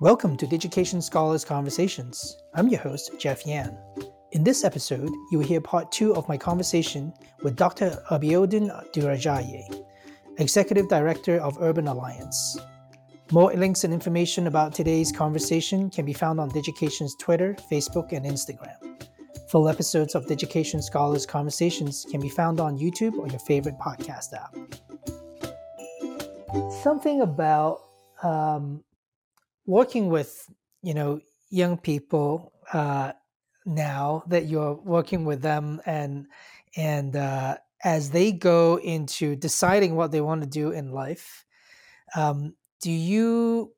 Welcome to Digication Scholars Conversations. I'm your host, Jeff Yan. In this episode, you will hear part two of my conversation with Dr. Abiodun Durojaye, Executive Director of Urban Alliance. More links and information about today's conversation can be found on Digication's Twitter, Facebook, and Instagram. Full episodes of Digication Scholars Conversations can be found on YouTube or your favorite podcast app. Something about um, working with you know young people uh, now that you're working with them and and uh, as they go into deciding what they want to do in life um, do you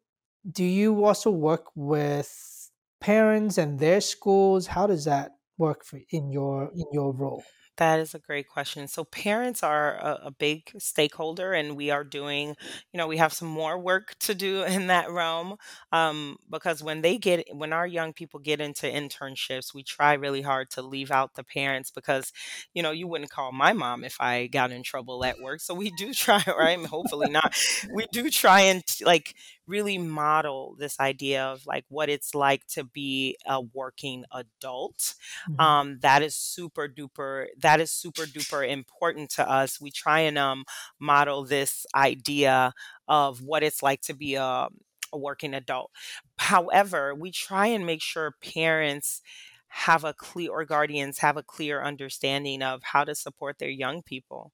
do you also work with parents and their schools? How does that work for, in your in your role that is a great question. So parents are a, a big stakeholder, and we are doing, you know, we have some more work to do in that realm um, because when they get, when our young people get into internships, we try really hard to leave out the parents because, you know, you wouldn't call my mom if I got in trouble at work. So we do try, right? Hopefully not. We do try and like really model this idea of like what it's like to be a working adult. Mm-hmm. Um, that is super duper. That is super duper important to us. We try and um, model this idea of what it's like to be a, a working adult. However, we try and make sure parents have a clear or guardians have a clear understanding of how to support their young people.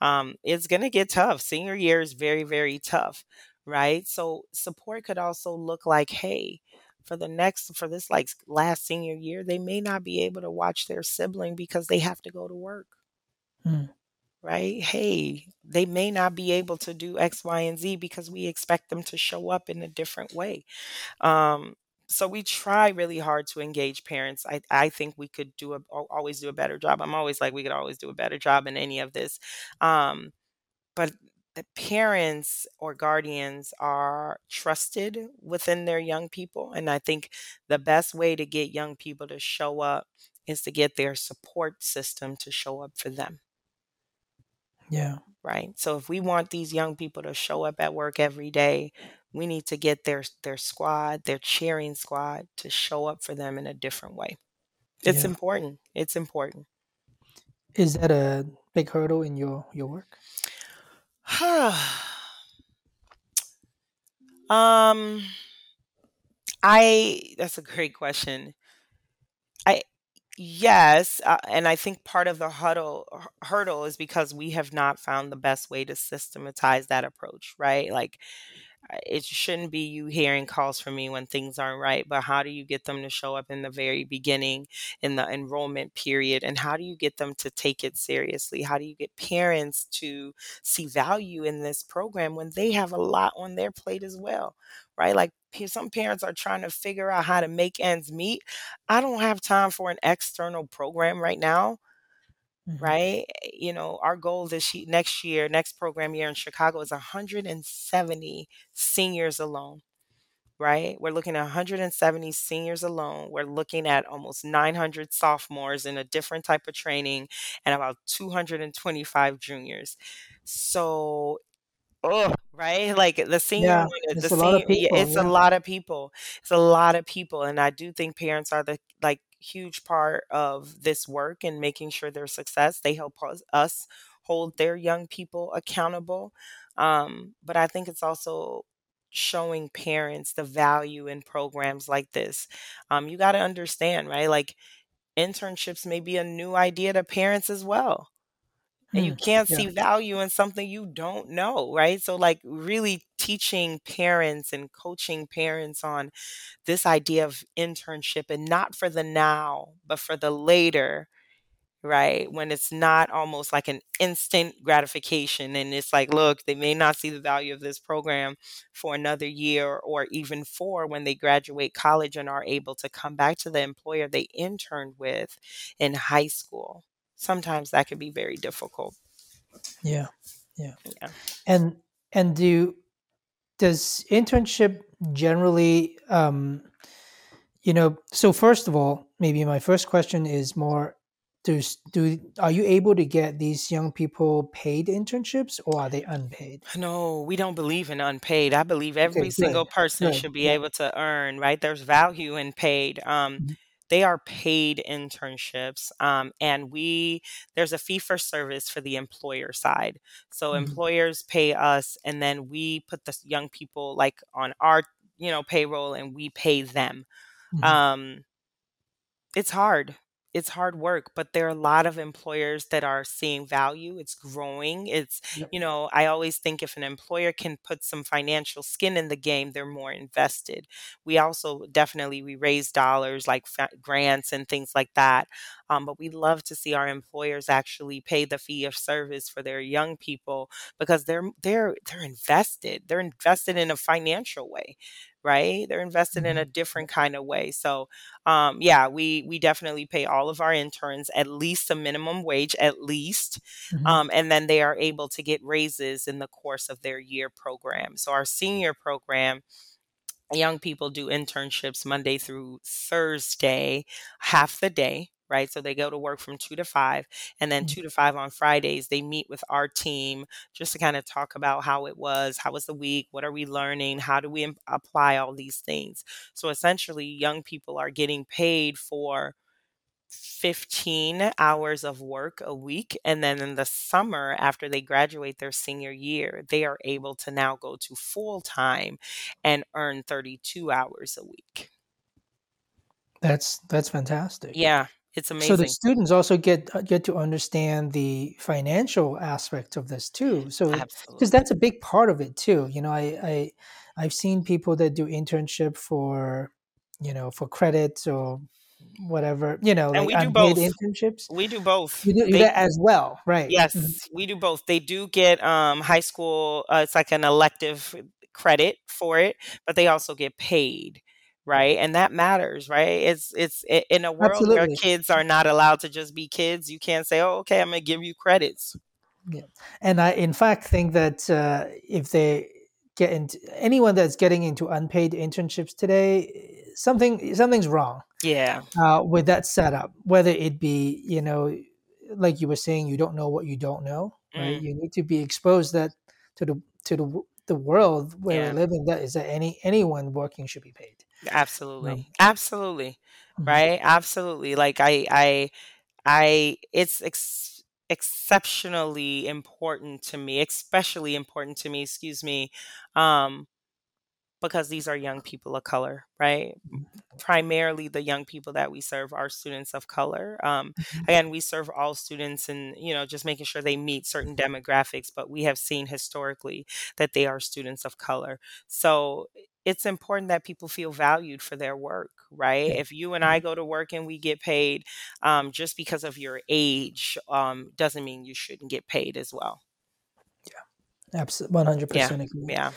Um, it's going to get tough. Senior year is very, very tough right? So support could also look like, hey, for the next for this like last senior year, they may not be able to watch their sibling because they have to go to work. Mm. Right? Hey, they may not be able to do X, Y, and Z because we expect them to show up in a different way. Um, so we try really hard to engage parents. I, I think we could do a always do a better job. I'm always like we could always do a better job in any of this. Um, but the parents or guardians are trusted within their young people. And I think the best way to get young people to show up is to get their support system to show up for them. Yeah. Right. So if we want these young people to show up at work every day, we need to get their their squad, their cheering squad to show up for them in a different way. It's yeah. important. It's important. Is that a big hurdle in your your work? um, I that's a great question. I yes, uh, and I think part of the huddle hurdle is because we have not found the best way to systematize that approach, right? Like it shouldn't be you hearing calls from me when things aren't right, but how do you get them to show up in the very beginning in the enrollment period? And how do you get them to take it seriously? How do you get parents to see value in this program when they have a lot on their plate as well? Right? Like some parents are trying to figure out how to make ends meet. I don't have time for an external program right now mm-hmm. right? You know, our goal this next year, next program year in Chicago is 170 seniors alone. Right? We're looking at 170 seniors alone. We're looking at almost 900 sophomores in a different type of training and about 225 juniors. So Oh, right? Like the senior Yeah, the it's a lot senior people. it's a lot of people. It's a lot of people. And I do think parents are the like huge part of this work and making sure their success. They help us, hold their young people accountable. Um, but I think it's also showing parents the value in programs like this. Um, you got to understand, right? Like internships may be a new idea to parents as well. And you hmm, can't see value in something you don't know, right? So, like, really teaching parents and coaching parents on this idea of internship and not for the now, but for the later, right? When it's not almost like an instant gratification. And it's like, look, they may not see the value of this program for another year or even for when they graduate college and are able to come back to the employer they interned with in high school. Sometimes that can be very difficult. Yeah. Yeah. Yeah. And and do does internship generally um you know so first of all maybe my first question is more do do are you able to get these young people paid internships or are they unpaid? No, we don't believe in unpaid. I believe every good, single person should be Yeah. able to earn, right? There's value in paid. Um, Mhm, they are paid internships. Um, and we, there's a fee for service for the employer side. So mhm, employers pay us, and then we put the young people like on our, you know, payroll and we pay them. mhm, Um, it's hard. It's hard work, but there are a lot of employers that are seeing value. It's growing. It's, yep, you know, I always think if an employer can put some financial skin in the game, they're more invested. We also definitely we raise dollars like fa- grants and things like that. Um, but we love to see our employers actually pay the fee of service for their young people because they're they're they're invested. They're invested in a financial way, right? They're invested in a mhm, different kind of way. So um, yeah, we we definitely pay all of our interns at least a minimum wage, at least, mhm, um, and then they are able to get raises in the course of their year program. So our senior program, young people do internships Monday through Thursday, half the day. Right. So they go to work from two to five. And then mhm. two to five on Fridays, they meet with our team just to kind of talk about how it was, how was the week, what are we learning, how do we im- apply all these things. So essentially, young people are getting paid for 15 hours of work a week. And then in the summer, after they graduate their senior year, they are able to now go to full time and earn 32 hours a week. That's that's fantastic. Yeah, it's So the students also get uh, get to understand the financial aspect of this too. So because that's a big part of it too. You know, I, I I've seen people that do internship for you know for credits or whatever. You know, And like we do both. internships. We do both. You do, you do They that as well, right? Mhm, Yes, we do both. They do get um, high school, uh, it's like an elective credit for it, but they also get paid, right? And that matters, right? It's it's in a world where kids are not allowed to just be kids. You can't say, "Oh, okay, I'm gonna give you credits." Yeah. And I, in fact, think that uh, if they get into anyone that's getting into unpaid internships today, something something's wrong Yeah, uh, with that setup. Whether it be, you know, like you were saying, you don't know what you don't know, right? mm, You need to be exposed that to the to the the world where we're living. That is that any anyone working should be paid. Um, absolutely, absolutely, mhm, right? Absolutely. Like I, I, I. It's ex- exceptionally important to me, especially important to me. Excuse me. Um, because these are young people of color, right? mhm, Primarily, the young people that we serve are students of color. Um, mhm, again, we serve all students and, you know, just making sure they meet certain demographics, but we have seen historically that they are students of color. So it's important that people feel valued for their work, right? If you and I mhm, go to work and we get paid um, just because of your age, um, doesn't mean you shouldn't get paid as well. Yeah, absolutely, one hundred Yeah. percent agree. Yeah.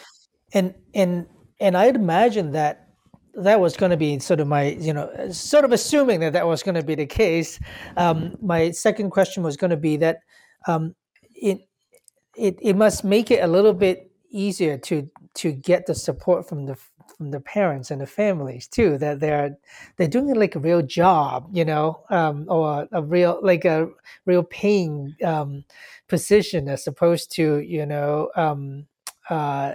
and and and I'd imagine that that was going to be sort of my you know uh, sort of assuming that that was going to be the case. Um, my second question was going to be that um, it it it must make it a little bit easier to to get the support from the from the parents and the families too that they're they're doing like a real job you know um, or a real like a real paying um, position as opposed to you know um, uh,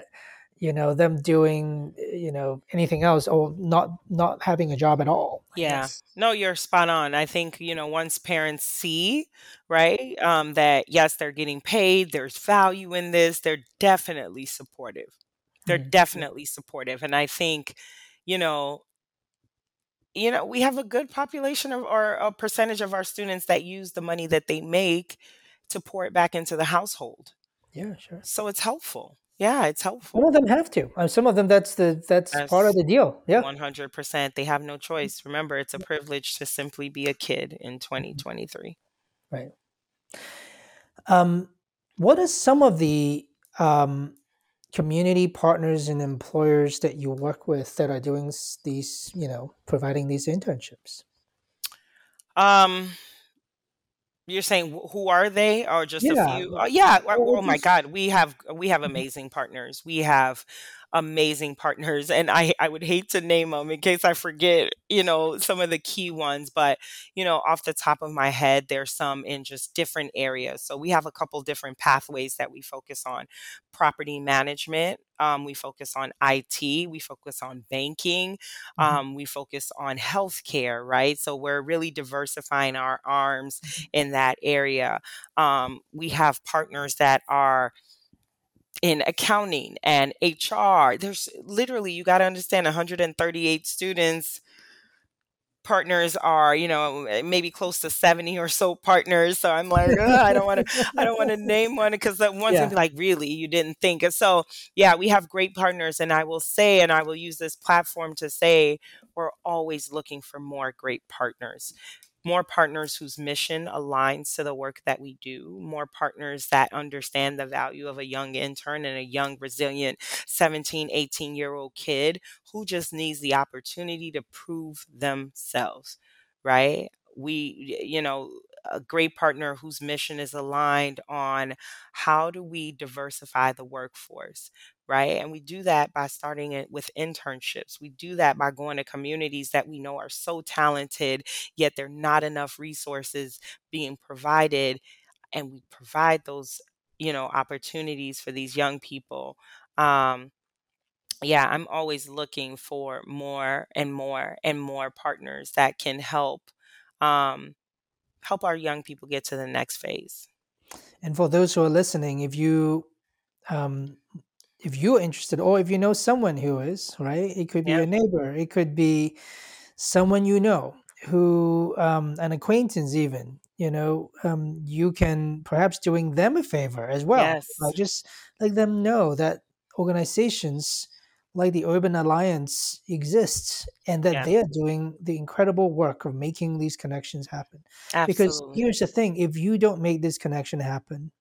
you know them doing you know anything else or not not having a job at all Yeah. No, you're spot on. I think, you know, once parents see, right, um, that yes, they're getting paid, there's value in this, they're definitely supportive. They're Mm, yeah, definitely supportive. And I think, you know, you know, we have a good population of or a percentage of our students that use the money that they make to pour it back into the household. yeah sure So it's helpful. Yeah, it's helpful. some of them have to uh, some of them that's the that's part of the deal yeah 100%. They have no choice. Remember, it's a privilege to simply be a kid in Mhm. 2023. right um what are some of the um community partners and employers that you work with that are doing these you know providing these internships Um, you're saying who are they, or just a few? Oh, yeah. Oh my God, we have we have amazing partners. We have amazing partners and I I would hate to name them in case I forget, you know, some of the key ones, but you know, off the top of my head, there's some in just different areas. So we have a couple different pathways that we focus on. Property management, um, we focus on IT, we focus on banking, Mhm. um, we focus on healthcare, right? So we're really diversifying our arms in that area. Um, we have partners that are in accounting and HR. There's literally, you got to understand 138 students partners are, you know, maybe close to 70 or so partners. So I'm like, "Ugh, I don't want to, I don't want to name one because that one's gonna be like, really, you didn't think. And so, yeah, we have great partners, and I will say, and I will use this platform to say, we're always looking for more great partners. More partners whose mission aligns to the work that we do, more partners that understand the value of a young intern and a young, resilient 17, 18 year old kid who just needs the opportunity to prove themselves, right? We, you know, a great partner whose mission is aligned on how do we diversify the workforce, right? And we do that by starting it with internships. We do that by going to communities that we know are so talented, yet there are not enough resources being provided, and we provide those, you know, opportunities for these young people. Um, yeah, I'm always looking for more and more and more partners that can help um, help our young people get to the next phase. And for those who are listening, if you um, if you're interested, or if you know someone who is, right? It could be Yeah. a neighbor, it could be someone you know who um, an acquaintance even you know um, you can perhaps doing them a favor as well Yes. just let them know that organizations like the urban alliance exists and that Yeah. they are doing the incredible work of making these connections happen because here's the thing if you don't make this connection happen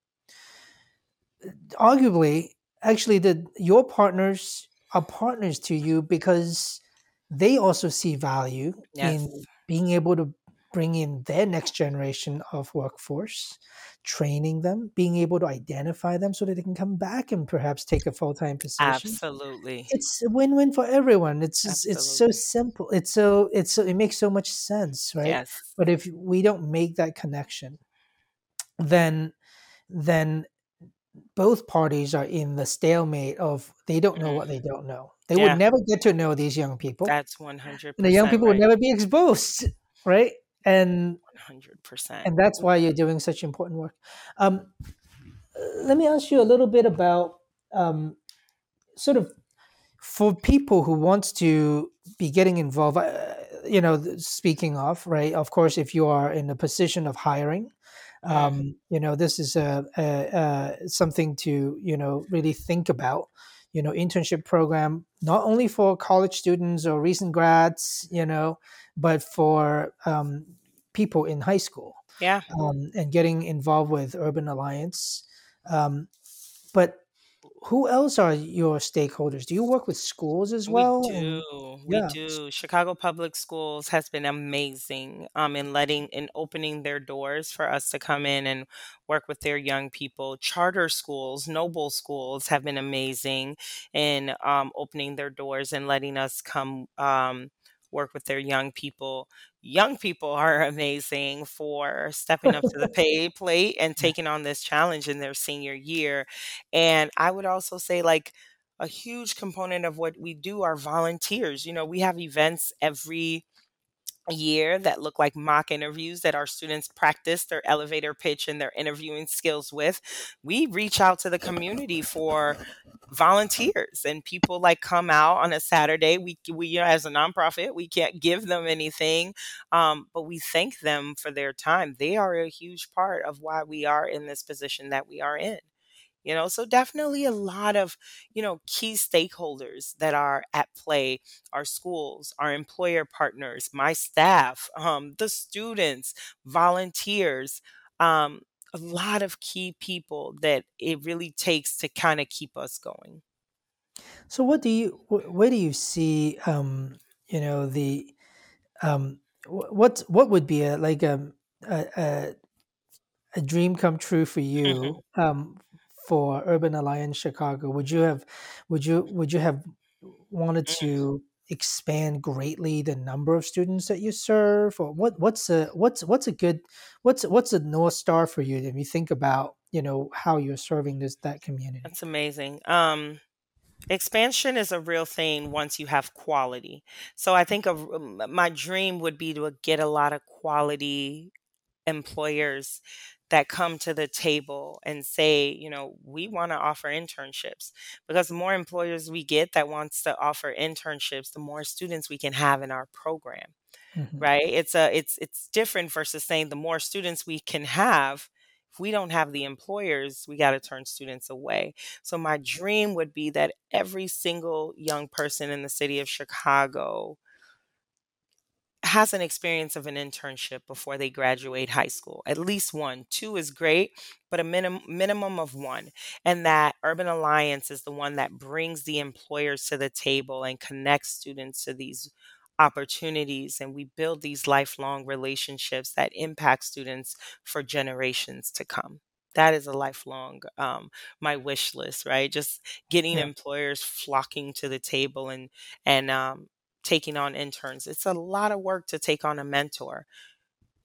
arguably actually the your partners are partners to you because they also see value Yes. in being able to bring in their next generation of workforce training them being able to identify them so that they can come back and perhaps take a full-time position Absolutely. it's a win-win for everyone it's just, it's so simple it's so it's so, it makes so much sense right Yes. but if we don't make that connection then then both parties are in the stalemate of they don't know what Mm. they don't know. They would never get to know these young people, That's and the young 100% people would never be exposed, right? And 100%. and that's why you're doing such important work. Um, let me ask you a little bit about um, sort of for people who want to be getting involved. Uh, you know, speaking of right, of course, if you are in a position of hiring. Um, you know, this is a, a, a something to you know really think about. You know, internship program not only for college students or recent grads, you know, but for um, people in high school Yeah. um, and getting involved with Urban Alliance. Um, but who else are your stakeholders? Do you work with schools as well? We do, And we yeah, do. Chicago Public Schools has been amazing, um, in letting in opening their doors for us to come in and work with their young people. Charter schools, Noble schools have been amazing in, um, opening their doors and letting us come, um, work with their young people. Young people are amazing for stepping up to the pay plate and taking on this challenge in their senior year. And I would also say, like, a huge component of what we do are volunteers. You know, we have events every year that look like mock interviews that our students practice their elevator pitch and their interviewing skills with. We reach out to the community for volunteers and people like come out on a Saturday. We, we you know, as a nonprofit, we can't give them anything, um, but we thank them for their time. They are a huge part of why we are in this position that we are in you know so definitely a lot of you know key stakeholders that are at play our schools our employer partners my staff um, the students volunteers um, a lot of key people that it really takes to kind of keep us going. So, what do you, wh- where do you see, um, you know, the, um, wh- what, what would be a like um, a, a, a dream come true for you um, for Urban Alliance Chicago, would you have would you would you have wanted Mm. to expand greatly the number of students that you serve, or what what's a what's what's a good what's what's a north star for you if you think about you know how you're serving this that community? That's amazing. Um, expansion is a real thing once you have quality. So I think of my dream would be to get a lot of quality employers that come to the table and say, you know, we want to offer internships because the more employers we get that wants to offer internships, the more students we can have in our program hmm right? It's a it's it's different versus saying the more students we can have, if we don't have the employers, we got to turn students away. So my dream would be that every single young person in the city of Chicago has an experience of an internship before they graduate high school. At least one. Two is great, but a minimum minimum of one. And that Urban Alliance is the one that brings the employers to the table and connects students to these opportunities and we build these lifelong relationships that impact students for generations to come. That is a lifelong um, my wish list, right? Just getting Yeah, employers flocking to the table and and um, taking on interns. It's a lot of work to take on a mentor.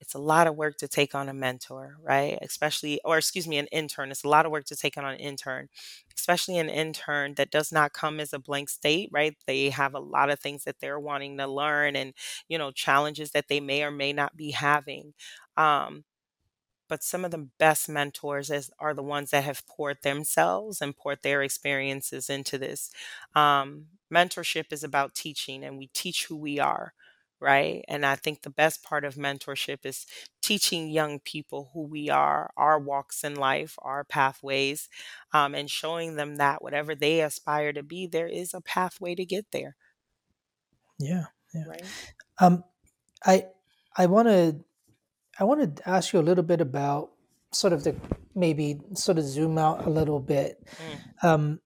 It's a lot of work to take on a mentor, right? Especially, or excuse me, an intern. It's a lot of work to take on an intern, especially an intern that does not come as a blank state, right? They have a lot of things that they're wanting to learn and, you know, challenges that they may or may not be having. Um, but some of the best mentors is, are the ones that have poured themselves and poured their experiences into this. Um, mentorship is about teaching, and we teach who we are, right? And I think the best part of mentorship is teaching young people who we are, our walks in life, our pathways, um, and showing them that whatever they aspire to be, there is a pathway to get there, yeah, yeah. right? Um, I I want to I want to ask you a little bit about sort of the maybe sort of zoom out a little bit. Mm, Um,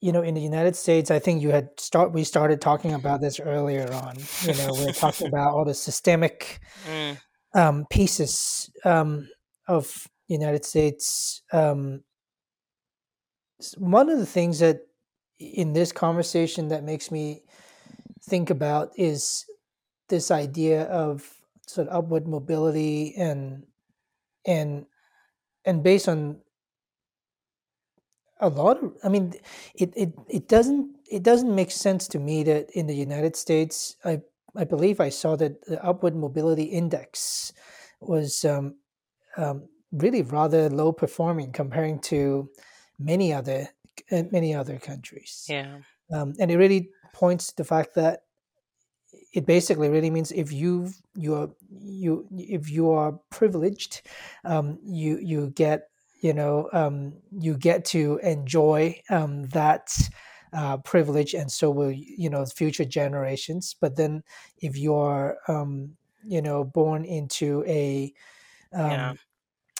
you know, in the United States, I think you had start we started talking about this earlier on. You know, we are talking about all the systemic mm, um, pieces um, of United States. Um, one of the things that in this conversation that makes me think about is this idea of sort of upward mobility and and and based on a lot of i mean it it, it doesn't it doesn't make sense to me that in the united states i i believe i saw that the upward mobility index was um, um, really rather low performing comparing to many other uh, many other countries. Yeah, um, and it really points to the fact that it basically really means if you you're you if you are privileged um, you you get you know um, you get to enjoy um, that uh, privilege and so will you know future generations. But then if you're um, you know born into a yeah, um,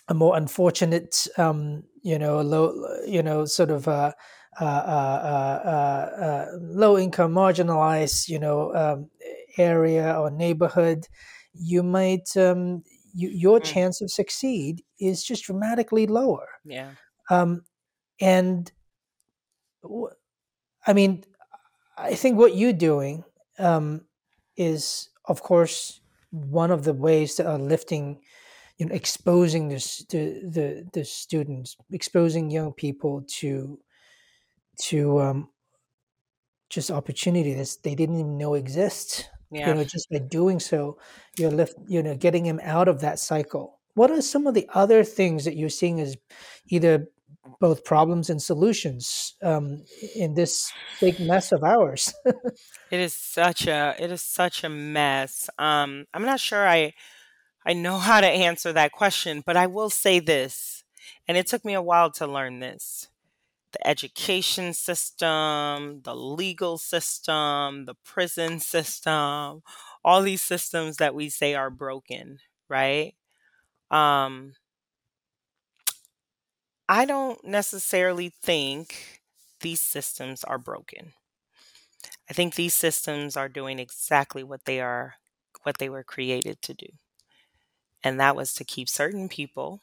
a more unfortunate, um, you know, low, you know, sort of uh, uh, uh, uh, uh, uh, low income, marginalized, you know, um, area or neighborhood, you might um, you, your mm, chance of succeed is just dramatically lower. yeah, Um, and w- I mean, I think what you're doing um, is, of course, one of the ways that are lifting you know exposing this the the the students exposing young people to to um just opportunities they didn't even know exist you know just by doing so you're lift you know getting him out of that cycle what are some of the other things that you're seeing as either both problems and solutions um, in this big mess of ours It is such a it is such a mess. Um, I'm not sure I I know how to answer that question, but I will say this, and it took me a while to learn this. The education system, the legal system, the prison system, all these systems that we say are broken, right? Um, I don't necessarily think these systems are broken. I think these systems are doing exactly what they are what they were created to do. And that was to keep certain people,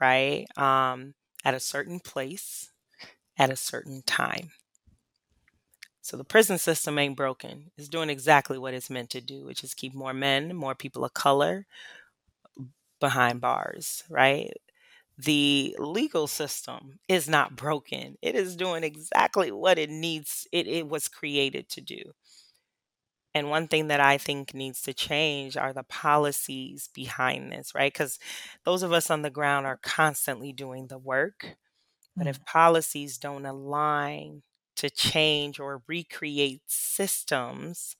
right? Um, at a certain place at a certain time. So the prison system ain't broken. It's doing exactly what it's meant to do, which is keep more men, more people of color behind bars, right? The legal system is not broken. It is doing exactly what it needs it, it was created to do. And one thing that I think needs to change are the policies behind this, right? Because those of us on the ground are constantly doing the work. But if policies don't align to change or recreate systems,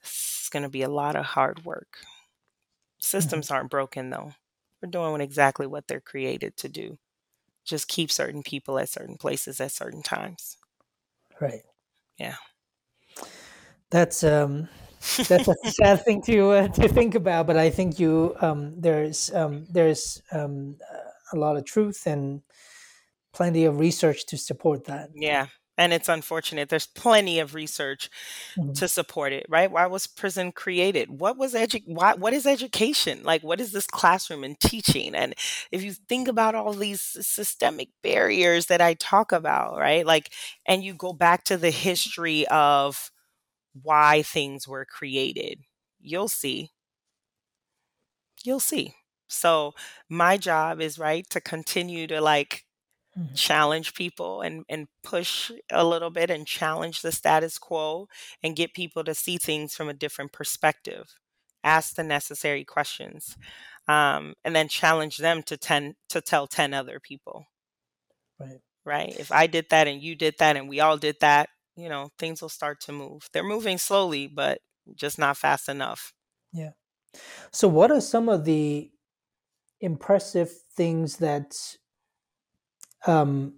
it's going to be a lot of hard work. Mhm. Systems aren't broken, though. We're doing exactly what they're created to do. Just keep certain people at certain places at certain times. Right. Yeah. That's um that's a sad thing to uh, to think about, but I think you um there's um there's um a lot of truth and plenty of research to support that. Yeah. And it's unfortunate. There's plenty of research Mhm. to support it, right? Why was prison created? What was edu- why, what is education? Like what is this classroom and teaching? And if you think about all these systemic barriers that I talk about, right? Like and you go back to the history of why things were created, you'll see. You'll see. So my job is right to continue to like Mhm. challenge people and and push a little bit and challenge the status quo and get people to see things from a different perspective ask the necessary questions um, and then challenge them to 10 to tell 10 other people Right. right if i did that and you did that and we all did that you know things will start to move they're moving slowly but just not fast enough Yeah. So what are some of the impressive things that um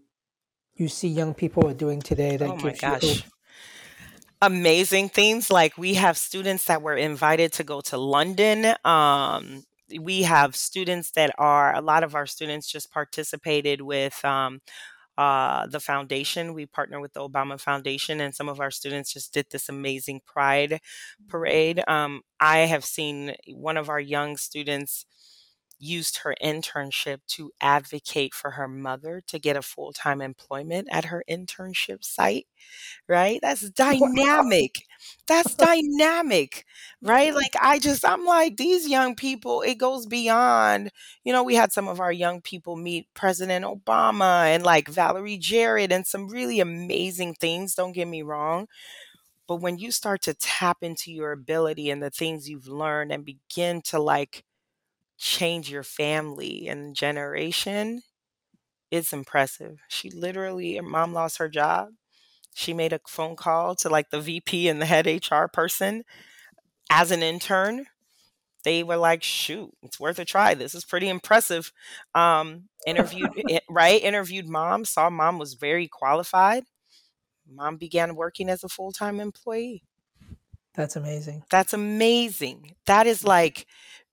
you see young people are doing today that oh my gosh. Amazing things. Like we have students that were invited to go to london. Um, we have students that are a lot of our students just participated with um, uh, the foundation. We partner with the obama foundation and some of our students just did this amazing pride parade. Um, i have seen one of our young students used her internship to advocate for her mother to get a full-time employment at her internship site right? That's dynamic. That's dynamic right? Like i just i'm like these young people it goes beyond you know we had some of our young people meet president obama and like valerie jarrett and some really amazing things don't get me wrong but when you start to tap into your ability and the things you've learned and begin to like change your family and generation it's impressive she literally her mom lost her job she made a phone call to like the VP and the head HR person as an intern. They were like, shoot, it's worth a try. This is pretty impressive. Um, interviewed, right? Interviewed mom, saw mom was very qualified. Mom began working as a full time employee. That's amazing. That's amazing. That is like,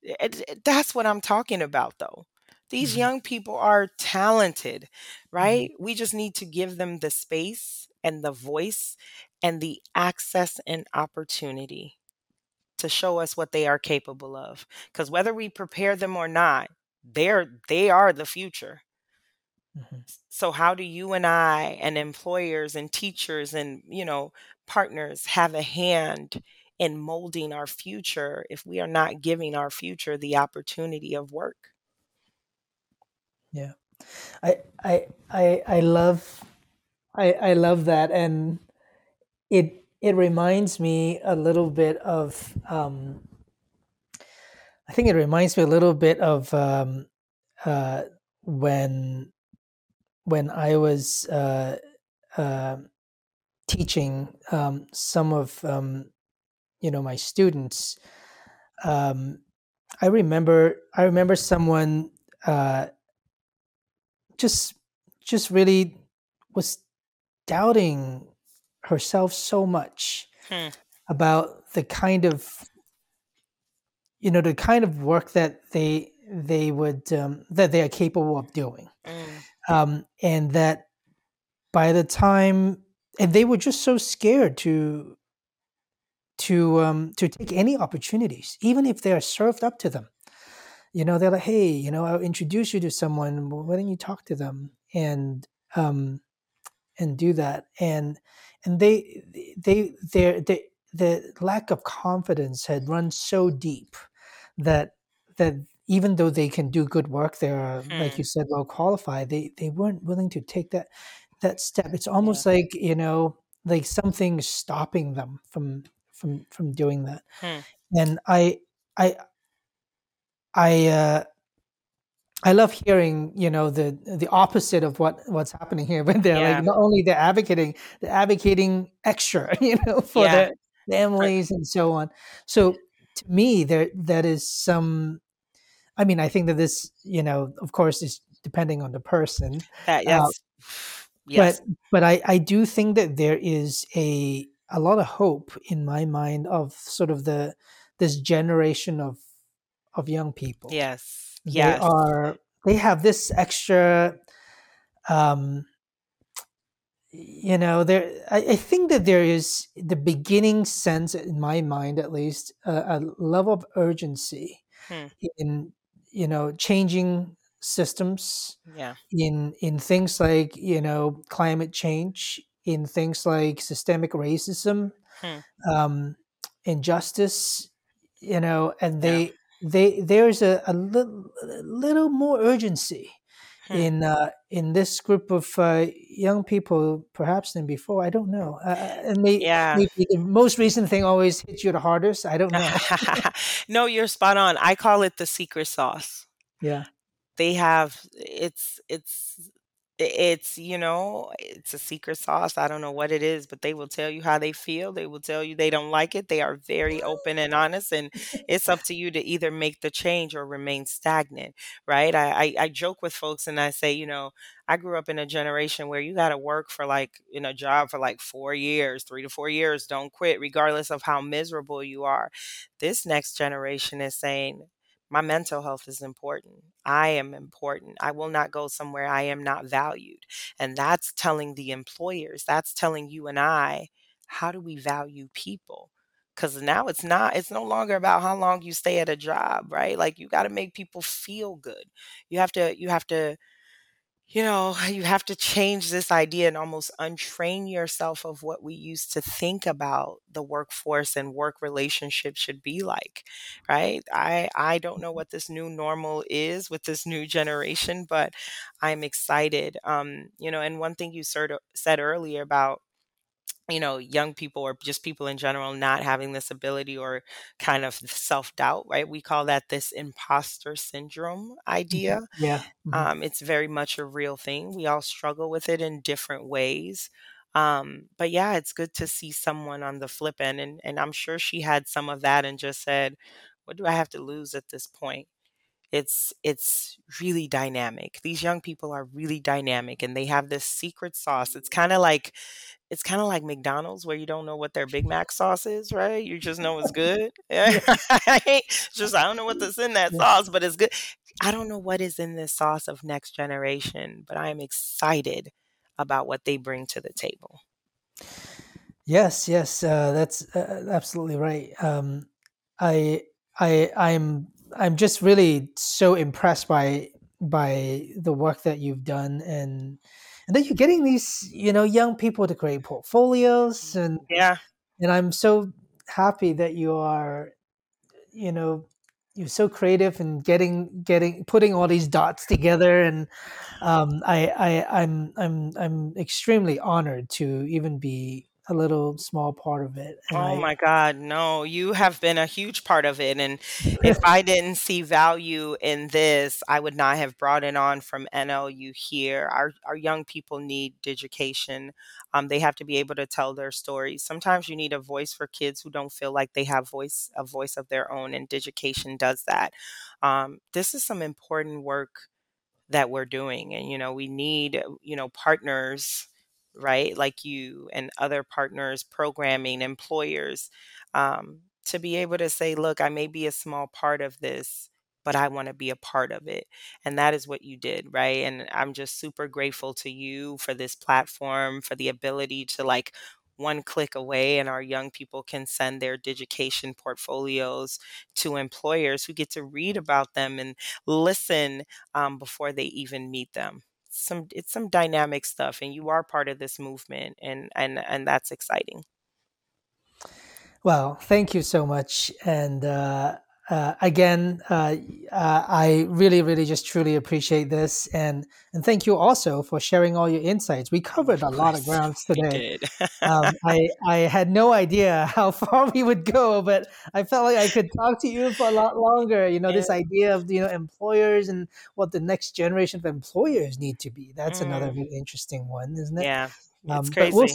it- it- that's what I'm talking about, though. These Mhm. young people are talented, right? We just need to give them the space and the voice and the access and opportunity to show us what they are capable of. Because whether we prepare them or not, they're they are the future. Mhm. So how do you and I and employers and teachers and you know partners have a hand in molding our future if we are not giving our future the opportunity of work? Yeah. I I I I love I I love that and it it reminds me a little bit of um I think it reminds me a little bit of um uh when when I was uh uh teaching um some of um you know my students um I remember I remember someone uh just just really was doubting herself so much Hmm. about the kind of you know the kind of work that they they would um, that they are capable of doing Mm, um, and that by the time and they were just so scared to to um, to take any opportunities even if they are served up to them you know they're like hey you know i'll introduce you to someone why don't you talk to them and um and do that and and they they their they, the lack of confidence had run so deep that that even though they can do good work they're like you Hmm. said well qualified they they weren't willing to take that that step it's Yeah. almost like you know like something stopping them from from from doing that Hmm. and i i i uh I love hearing, you know, the the opposite of what what's happening here. But they're like, not only they're advocating, they're advocating extra, you know, for Yeah. their For families and so on. So to me, there that is some. I mean, I think that this, you know, of course, is depending on the person, that uh, yes. but but I I do think that there is a a lot of hope in my mind of sort of the this generation of of young people Yes. they Yes. are they have this extra um you know there I, I think that there is the beginning sense in my mind at least a, a level of urgency Hmm. in you know changing systems Yeah. in in things like you know climate change in things like systemic racism Hmm. um injustice you know and Yeah. they they there's a, a little, a little more urgency Hmm. in uh, in this group of uh, young people perhaps than before i don't know uh, uh, and Yeah. maybe the most recent thing always hits you the hardest i don't know no, you're spot on. I call it the secret sauce. yeah They have it's it's it's, you know, it's a secret sauce. I don't know what it is, but they will tell you how they feel. They will tell you they don't like it. They are very open and honest, and it's up to you to either make the change or remain stagnant, right? I I, I joke with folks and I say, you know, I grew up in a generation where you got to work for like in a job for like four years, three to four years. Don't quit, regardless of how miserable you are. This next generation is saying, my mental health is important. I am important. I will not go somewhere I am not valued. And that's telling the employers, that's telling you and I, how do we value people? Because now it's not, it's no longer about how long you stay at a job, right? Like you got to make people feel good. You have to, you have to, you know, you have to change this idea and almost untrain yourself of what we used to think about the workforce and work relationships should be like, right? I I don't know what this new normal is with this new generation, but I'm excited. Um, you know, and one thing you sort of said earlier about you know young people or just people in general not having this ability or kind of self-doubt right we call that this imposter syndrome Mhm. idea yeah hmm um, it's very much a real thing. We all struggle with it in different ways. Um, but yeah, it's good to see someone on the flip end. And, and I'm sure she had some of that and just said, what do I have to lose at this point? It's it's really dynamic. These young people are really dynamic and they have this secret sauce. It's kind of like it's kind of like McDonald's where you don't know what their Big Mac sauce is, right? You just know it's good. just I don't know what's in that sauce, but it's good. I don't know what is in this sauce of next generation, but I am excited about what they bring to the table. yes yes uh, that's uh, absolutely right um i i i'm i'm just really so impressed by by the work that you've done and and then you're getting these you know young people to create portfolios and Yeah. and i'm so happy that you are you know you're so creative and getting getting putting all these dots together and um i i i'm i'm i'm extremely honored to even be a little small part of it and Oh i my God, no, you have been a huge part of it. And if I didn't see value in this, I would not have brought it on from NLU here. Our our young people need education. Um, they have to be able to tell their stories. Sometimes you need a voice for kids who don't feel like they have voice a voice of their own, and education does that. Um, this is some important work that we're doing and you know we need you know partners right like you and other partners programming employers um, to be able to say look i may be a small part of this but i want to be a part of it and that is what you did right and i'm just super grateful to you for this platform for the ability to like one click away, and our young people can send their Digication portfolios to employers who get to read about them and listen um, before they even meet them. Some it's some dynamic stuff, and you are part of this movement, and and and that's exciting. Well, thank you so much, and uh, uh, again, uh, uh, I really, really just truly appreciate this, and and thank you also for sharing all your insights. We covered a lot of grounds today. um, I I had no idea how far we would go, but I felt like I could talk to you for a lot longer. You know, yeah. this idea of you know employers and what the next generation of employers need to be. That's mm. another really interesting one, isn't it? Yeah, um, it's crazy. We'll,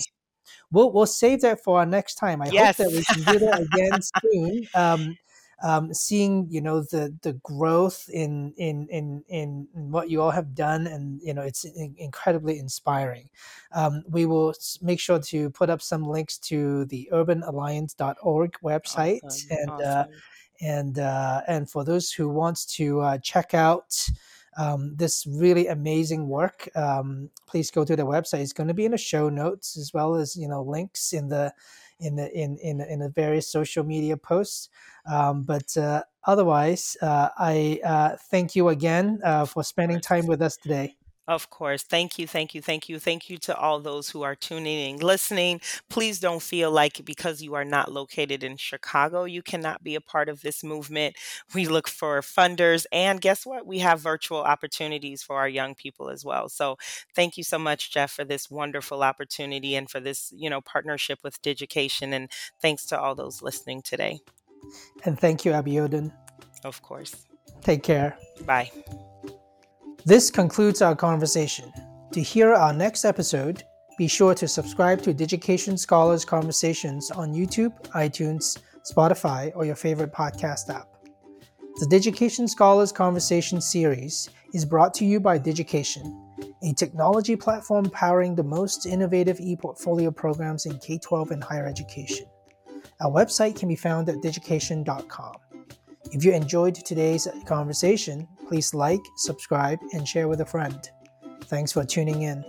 we'll, we'll save that for our next time. I yes. hope that we can do that again soon. Um, um, seeing you know the the growth in, in in in what you all have done, and you know it's incredibly inspiring. Um, we will make sure to put up some links to the urbanalliance.org website, awesome. and uh, awesome. Uh, and uh, and for those who wants to uh, check out. Um, this really amazing work. Um, please go to the website. It's going to be in the show notes as well as you know links in the in the in in in the various social media posts. Um, but uh, otherwise, uh, I uh, thank you again uh, for spending time with us today. Of course. Thank you, thank you, thank you. Thank you to all those who are tuning in, listening. Please don't feel like because you are not located in Chicago, you cannot be a part of this movement. We look for funders, and guess what? We have virtual opportunities for our young people as well. So thank you so much, Jeff, for this wonderful opportunity and for this, you know, partnership with Digication. And thanks to all those listening today. And thank you, Abby Abiodun. Of course. Take care. Bye. This concludes our conversation. To hear our next episode, be sure to subscribe to Digication Scholars Conversations on YouTube, iTunes, Spotify, or your favorite podcast app. The Digication Scholars Conversation series is brought to you by Digication, a technology platform powering the most innovative e-portfolio programs in K-12 and higher education. Our website can be found at digication.com. If you enjoyed today's conversation, please like, subscribe, and share with a friend. Thanks for tuning in.